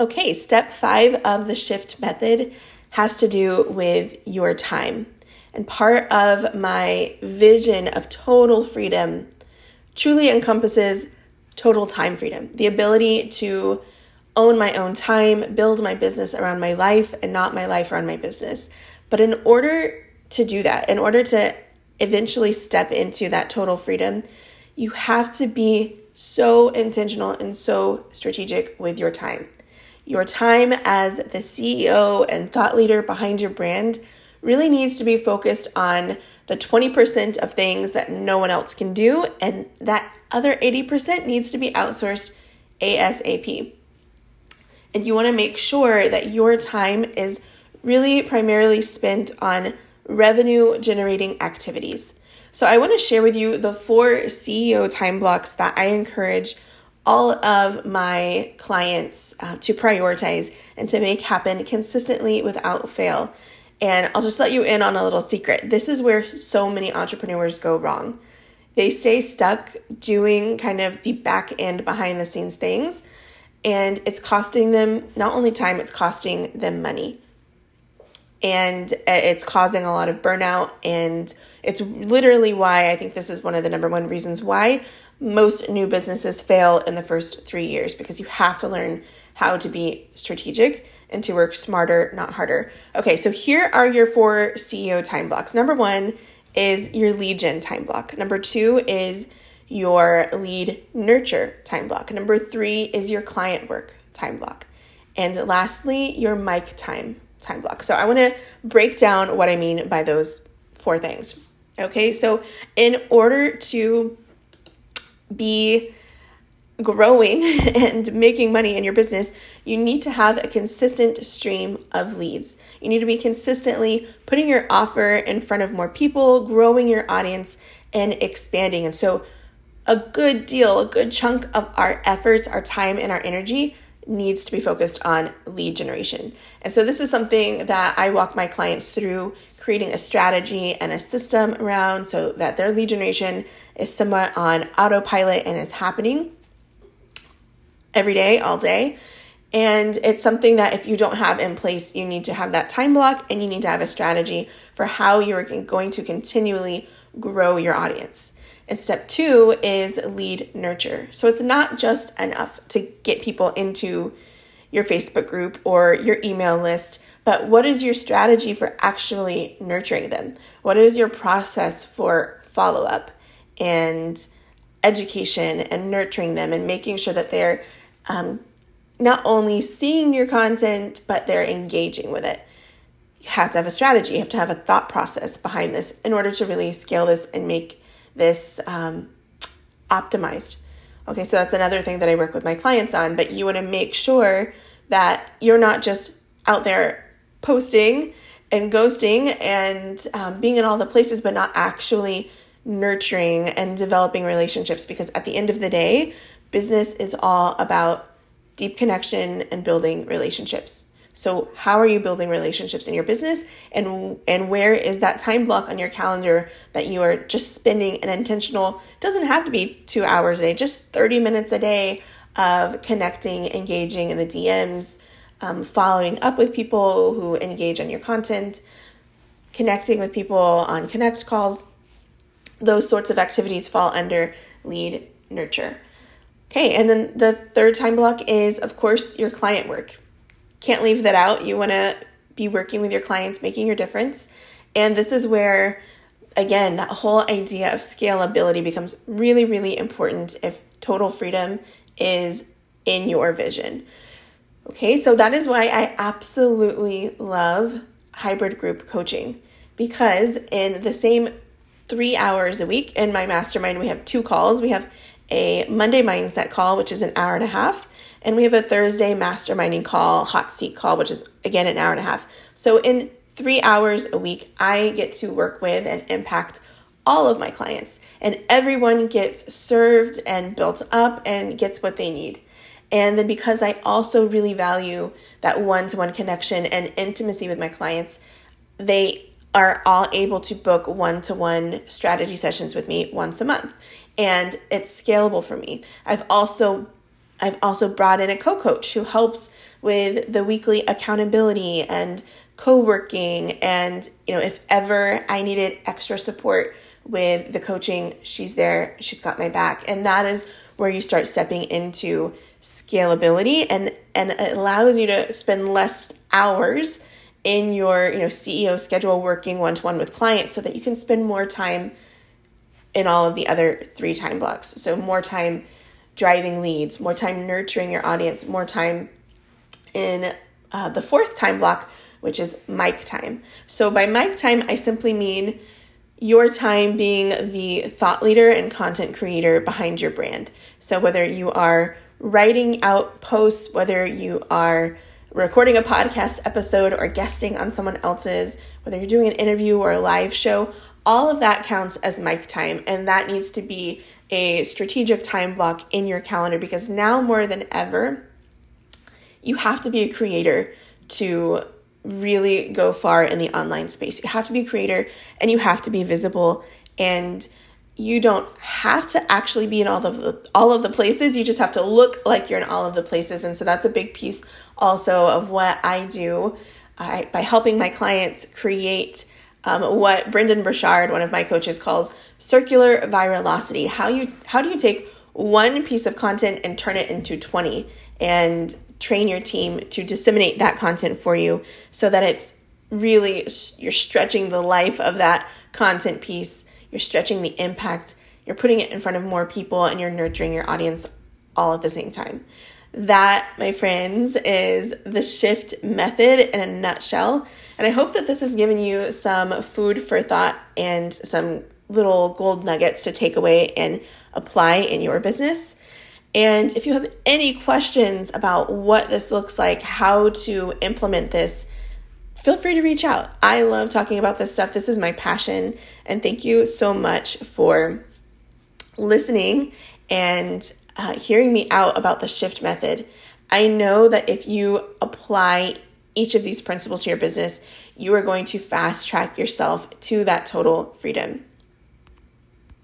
Okay, step five of the shift method has to do with your time. And part of my vision of total freedom truly encompasses total time freedom the ability to own my own time, build my business around my life, and not my life around my business. But in order to do that, in order to eventually step into that total freedom, you have to be so intentional and so strategic with your time. Your time as the CEO and thought leader behind your brand really needs to be focused on the 20% of things that no one else can do, and that other 80% needs to be outsourced ASAP. And you want to make sure that your time is really primarily spent on revenue generating activities. So, I want to share with you the four CEO time blocks that I encourage all of my clients uh, to prioritize and to make happen consistently without fail. And I'll just let you in on a little secret. This is where so many entrepreneurs go wrong. They stay stuck doing kind of the back end behind the scenes things, and it's costing them not only time, it's costing them money. And it's causing a lot of burnout, and it's literally why I think this is one of the number one reasons why most new businesses fail in the first three years because you have to learn how to be strategic and to work smarter, not harder. Okay, so here are your four CEO time blocks. Number one is your lead gen time block. Number two is your lead nurture time block. Number three is your client work time block. And lastly, your mic time time block. So I want to break down what I mean by those four things. Okay, so in order to be growing and making money in your business, you need to have a consistent stream of leads. You need to be consistently putting your offer in front of more people, growing your audience, and expanding. And so, a good deal, a good chunk of our efforts, our time, and our energy needs to be focused on lead generation. And so, this is something that I walk my clients through creating a strategy and a system around so that their lead generation is somewhat on autopilot and is happening every day, all day. And it's something that if you don't have in place, you need to have that time block and you need to have a strategy for how you're going to continually grow your audience. And step two is lead nurture. So it's not just enough to get people into your Facebook group or your email list but what is your strategy for actually nurturing them? What is your process for follow up and education and nurturing them and making sure that they're um, not only seeing your content, but they're engaging with it? You have to have a strategy, you have to have a thought process behind this in order to really scale this and make this um, optimized. Okay, so that's another thing that I work with my clients on, but you want to make sure that you're not just out there posting and ghosting and um, being in all the places, but not actually nurturing and developing relationships because at the end of the day, business is all about deep connection and building relationships. So, how are you building relationships in your business and and where is that time block on your calendar that you are just spending an intentional doesn't have to be 2 hours a day, just 30 minutes a day of connecting, engaging in the DMs, um, following up with people who engage on your content, connecting with people on connect calls. Those sorts of activities fall under lead nurture. Okay, and then the third time block is, of course, your client work. Can't leave that out. You want to be working with your clients, making your difference. And this is where, again, that whole idea of scalability becomes really, really important if total freedom is in your vision. Okay, so that is why I absolutely love hybrid group coaching because in the same three hours a week in my mastermind, we have two calls. We have a Monday mindset call, which is an hour and a half, and we have a Thursday masterminding call, hot seat call, which is again an hour and a half. So in three hours a week, I get to work with and impact all of my clients, and everyone gets served and built up and gets what they need. And then because I also really value that one to one connection and intimacy with my clients, they are all able to book one to one strategy sessions with me once a month. And it's scalable for me. I've also I've also brought in a co coach who helps with the weekly accountability and co working. And, you know, if ever I needed extra support with the coaching, she's there, she's got my back. And that is where you start stepping into scalability and, and it allows you to spend less hours in your you know CEO schedule working one to one with clients so that you can spend more time in all of the other three time blocks. So more time driving leads, more time nurturing your audience, more time in uh, the fourth time block, which is mic time. So by mic time, I simply mean your time being the thought leader and content creator behind your brand. So whether you are writing out posts, whether you are recording a podcast episode or guesting on someone else's, whether you're doing an interview or a live show, all of that counts as mic time. And that needs to be a strategic time block in your calendar because now more than ever, you have to be a creator to really go far in the online space. You have to be a creator and you have to be visible and you don't have to actually be in all of the all of the places. You just have to look like you're in all of the places. And so that's a big piece also of what I do I, by helping my clients create um, what Brendon Burchard, one of my coaches, calls circular virality. How you how do you take one piece of content and turn it into 20 and train your team to disseminate that content for you so that it's really you're stretching the life of that content piece, you're stretching the impact, you're putting it in front of more people and you're nurturing your audience all at the same time. That, my friends, is the shift method in a nutshell. And I hope that this has given you some food for thought and some little gold nuggets to take away and apply in your business. And if you have any questions about what this looks like, how to implement this, feel free to reach out. I love talking about this stuff. This is my passion. And thank you so much for listening and uh, hearing me out about the shift method. I know that if you apply each of these principles to your business, you are going to fast track yourself to that total freedom.